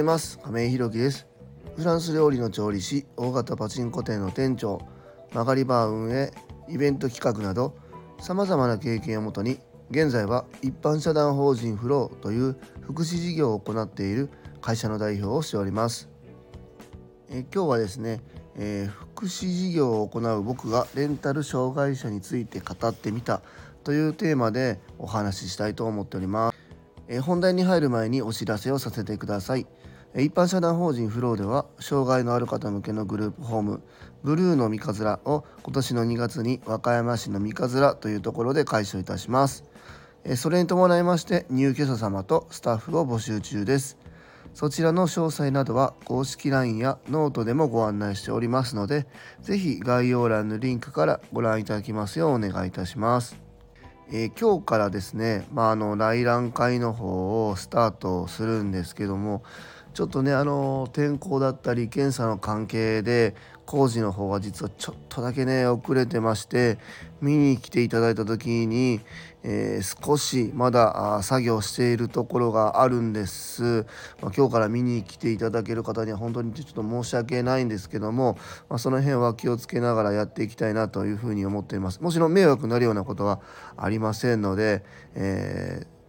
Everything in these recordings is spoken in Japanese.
います。亀井弘樹です。フランス料理の調理師大型パチンコ店の店長曲がりバー運営イベント企画などさまざまな経験をもとに現在は一般社団法人フローという福祉事業を行っている会社の代表をしております。え今日はですね、えー、福祉事業を行う僕がレンタル障害者について語ってみたというテーマでお話ししたいと思っております。え本題に入る前にお知らせをさせてください。一般社団法人フローでは障害のある方向けのグループホームブルーの三葛を今年の2月に和歌山市の三葛というところで開所いたします。それに伴いまして入居者様とスタッフを募集中です。そちらの詳細などは公式 LINE やノートでもご案内しておりますので是非概要欄のリンクからご覧いただきますようお願いいたします。えー、今日からですね、まあ、あの内覧会の方をスタートするんですけどもちょっとねあの天候だったり検査の関係で工事の方は実はちょっとだけね遅れてまして見に来ていただいた時に、えー、少しまだ作業しているところがあるんです、まあ、今日から見に来ていただける方には本当にちょっと申し訳ないんですけども、まあ、その辺は気をつけながらやっていきたいなというふうに思っています。もちろん迷惑になるようなことはありませんので、えー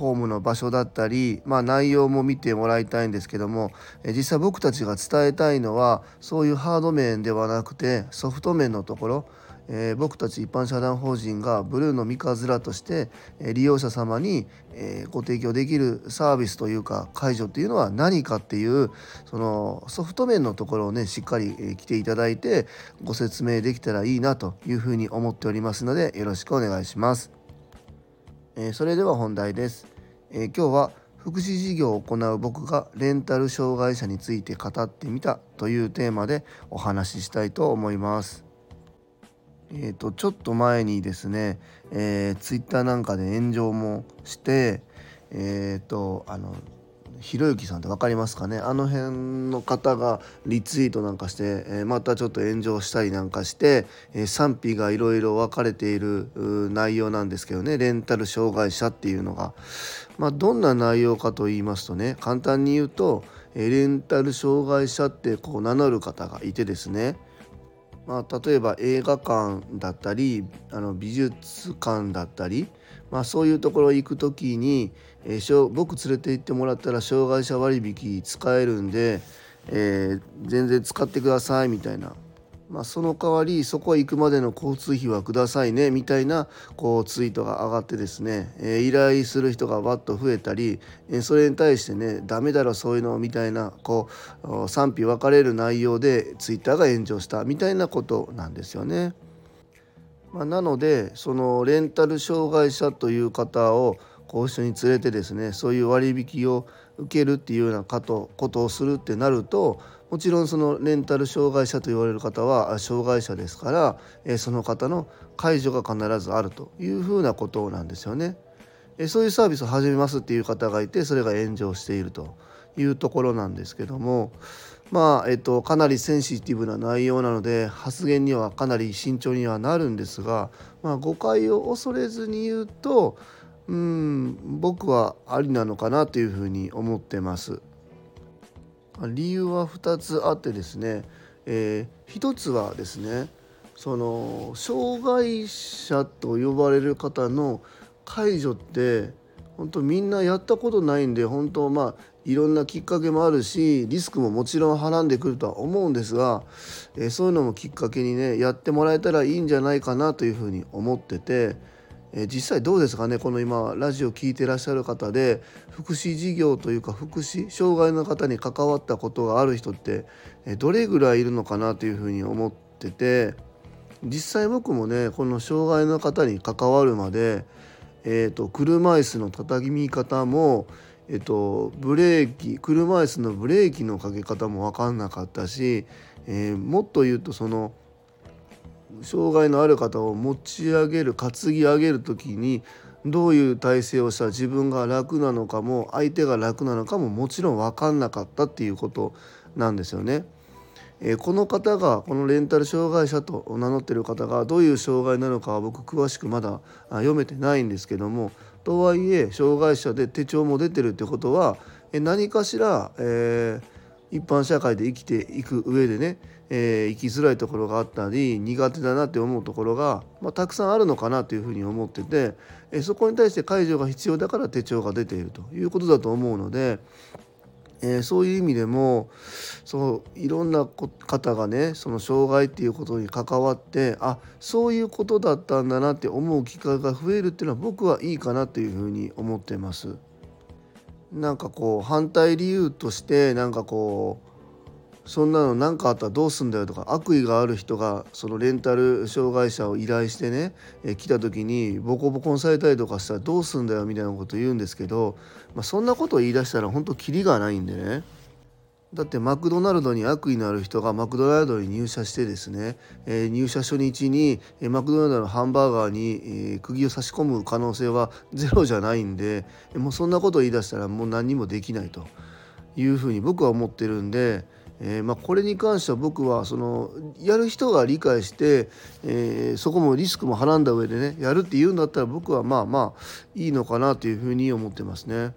ホームの場所だったり、まあ、内容も見てもらいたいんですけども実際僕たちが伝えたいのはそういうハード面ではなくてソフト面のところえー、僕たち一般社団法人がブルーの三日面として、え、利用者様に、え、ご提供できるサービスというか解除っていうのは何かっていうそのソフト面のところをねしっかり、え、来ていただいてご説明できたらいいなというふうに思っておりますのでよろしくお願いします。えそれでは本題です。え今日は福祉事業を行う僕がレンタル障害者について語ってみたというテーマでお話ししたいと思います。えーと、ちょっと前にですね、えー、ツイッターなんかで炎上もしてえっ、ー、とあのひろゆきさんって分かりますかね？あの辺の方がリツイートなんかして、え、またちょっと炎上したりなんかして、え、賛否がいろいろ分かれている内容なんですけどね。レンタル障害者っていうのが、まあ、どんな内容かと言いますとね簡単に言うと、え、レンタル障害者ってこう名乗る方がいてですね。まあ、例えば映画館だったりあの美術館だったり、まあ、そういうところ行く時に、えー、僕連れて行ってもらったら障害者割引使えるんで、えー、全然使ってくださいみたいなまあ、その代わりそこへ行くまでの交通費はくださいねみたいなこうツイートが上がってですね、えー、依頼する人がわっと増えたり、え、それに対してねダメだろそういうのみたいなこう賛否分かれる内容でツイッターが炎上したみたいなことなんですよね。まあ、なのでそのレンタル障害者という方をこう一緒に連れてですねそういう割引を受けるっていうようなことをするってなるともちろんそのレンタル障害者と言われる方は障害者ですから、その方の解除が必ずあるというふうなことなんですよね。えそういうサービスを始めますっていう方がいてそれが炎上しているというところなんですけどもまあえっとかなりセンシティブな内容なので発言にはかなり慎重にはなるんですが、まあ、誤解を恐れずに言うとうん僕はありなのかなというふうに思ってます。理由は2つあってですね、えー、1つはですねその障害者と呼ばれる方の解除って本当みんなやったことないんで本当まあいろんなきっかけもあるしリスクももちろんはらんでくるとは思うんですが、えー、そういうのもきっかけにねやってもらえたらいいんじゃないかなというふうに思ってて。え実際どうですかねこの今ラジオ聴いてらっしゃる方で福祉事業というか福祉障害の方に関わったことがある人ってえどれぐらいいるのかなというふうに思ってて実際僕もねこの障害の方に関わるまで、えーと、車椅子の畳み方も、えっと、ブレーキ車椅子のブレーキのかけ方も分かんなかったし、えー、もっと言うとその障害のある方を持ち上げる担ぎ上げる時にどういう体勢をしたら自分が楽なのかも相手が楽なのかももちろん分かんなかったっていうことなんですよね。え、この方がこのレンタル障害者と名乗ってる方がどういう障害なのかは僕詳しくまだ読めてないんですけどもとはいえ障害者で手帳も出てるってことは、何かしら、えー、一般社会で生きていく上でね、えー、生きづらいところがあったり苦手だなって思うところが、まあ、たくさんあるのかなというふうに思ってて、え、そこに対して解除が必要だから手帳が出ているということだと思うので、えー、そういう意味でもそういろんな方がねその障害っていうことに関わってあそういうことだったんだなって思う機会が増えるっていうのは僕はいいかなというふうに思ってます。なんかこう反対理由としてなんかこうそんなの何かあったらどうすんだよとか悪意がある人がそのレンタル障害者を依頼してね、え来た時にボコボコにされたりとかしたらどうすんだよみたいなこと言うんですけど、まあ、そんなことを言い出したら本当キリがないんでね。だってマクドナルドに悪意のある人がマクドナルドに入社してですね、えー、入社初日に、えマクドナルドのハンバーガーに、えー、釘を差し込む可能性はゼロじゃないんでもうそんなことを言い出したらもう何にもできないというふうに僕は思ってるんで。えー、まあ、これに関しては僕はそのやる人が理解して、えー、そこもリスクもはらんだ上でねやるっていうんだったら僕はまあまあいいのかなというふうに思ってますね。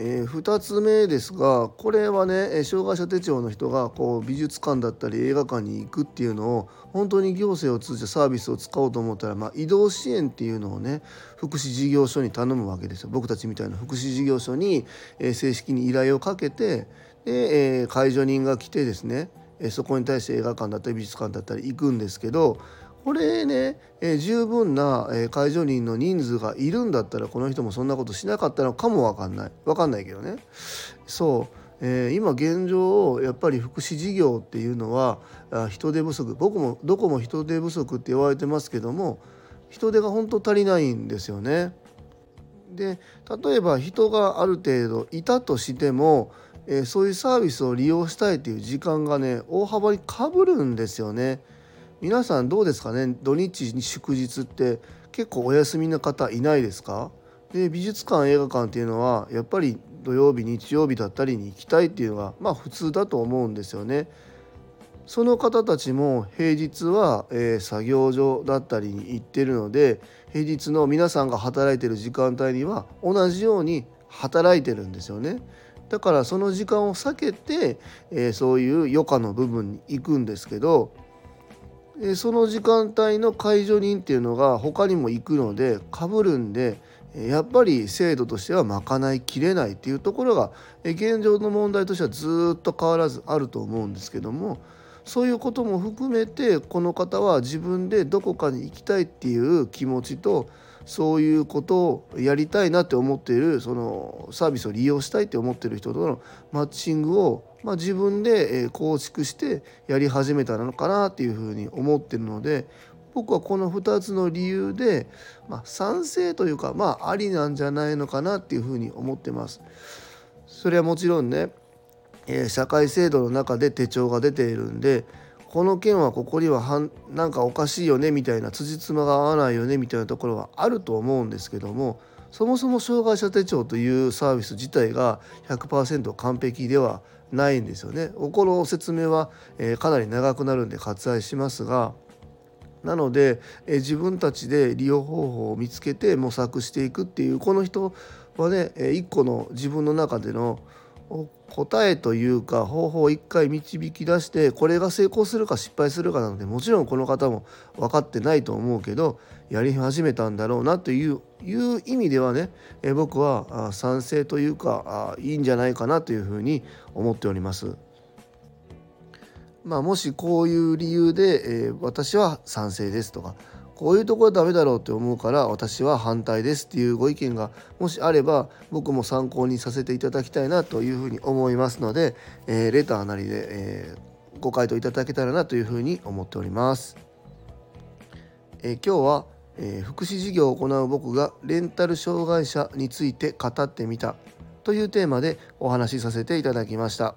えー、2つ目ですがこれはね障害者手帳の人がこう美術館だったり映画館に行くっていうのを本当に行政を通じてサービスを使おうと思ったら、まあ、移動支援っていうのをね福祉事業所に頼むわけですよ。僕たちみたいな福祉事業所に、えー、正式に依頼をかけてで、えー、介助人が来てですね、えそこに対して映画館だったり美術館だったり行くんですけどこれね、えー、十分な、え、介助人の人数がいるんだったらこの人もそんなことしなかったのかも分かんない分かんないけどねそう、えー、今現状やっぱり福祉事業っていうのは人手不足僕もどこも人手不足って言われてますけども人手が本当足りないんですよね。で例えば人がある程度いたとしてもえー、そういうサービスを利用したいっていう時間がね大幅にかぶるんですよね。皆さんどうですかね？土日に祝日って結構お休みの方いないですか？で美術館映画館っていうのはやっぱり土曜日日曜日だったりに行きたいっていうのがまあ普通だと思うんですよね。その方たちも平日は、えー、作業所だったりに行ってるので平日の皆さんが働いてる時間帯には同じように働いてるんですよね。だからその時間を避けて、えー、そういう余暇の部分に行くんですけど、え、その時間帯の介助人っていうのが他にも行くのでかぶるんでやっぱり制度としては賄いきれないっていうところが現状の問題としてはずっと変わらずあると思うんですけどもそういうことも含めてこの方は自分でどこかに行きたいっていう気持ちとそういうことをやりたいなって思っているそのサービスを利用したいって思ってる人とのマッチングを、まあ、自分で構築してやり始めたのかなっていうふうに思ってるので僕はこの2つの理由で、まあ、賛成というかまあありなんじゃないのかなっていうふうに思ってます。それはもちろんね、社会制度の中で手帳が出ているんでこの件はここにははなんかおかしいよねみたいな辻褄が合わないよねみたいなところはあると思うんですけどもそもそも障害者手帳というサービス自体が100%完璧ではないんですよね。この説明は、えー、かなり長くなるんで割愛しますがなので、えー、自分たちで利用方法を見つけて模索していくっていうこの人はね、えー、一個の自分の中での答えというか方法を一回導き出してこれが成功するか失敗するかなのでもちろんこの方も分かってないと思うけどやり始めたんだろうなといういう意味ではねえ僕は賛成というかいいんじゃないかなというふうに思っております。まあ、もしこういう理由で、え私は賛成ですとかこういうところはダメだろうって思うから私は反対ですっていうご意見がもしあれば僕も参考にさせていただきたいなというふうに思いますので、えー、レターなりで、えー、ご回答いただけたらなというふうに思っております。え、今日は、え福祉事業を行う僕がレンタル障害者について語ってみたというテーマでお話しさせていただきました。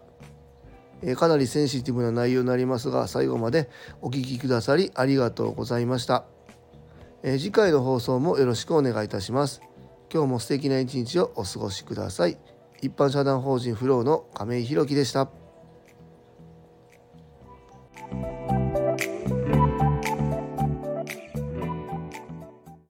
えかなりセンシティブな内容になりますが最後までお聴きくださりありがとうございました。えー、次回の放送もよろしくお願いいたします。今日も素敵な一日をお過ごしください。一般社団法人フローの亀井宏樹でした。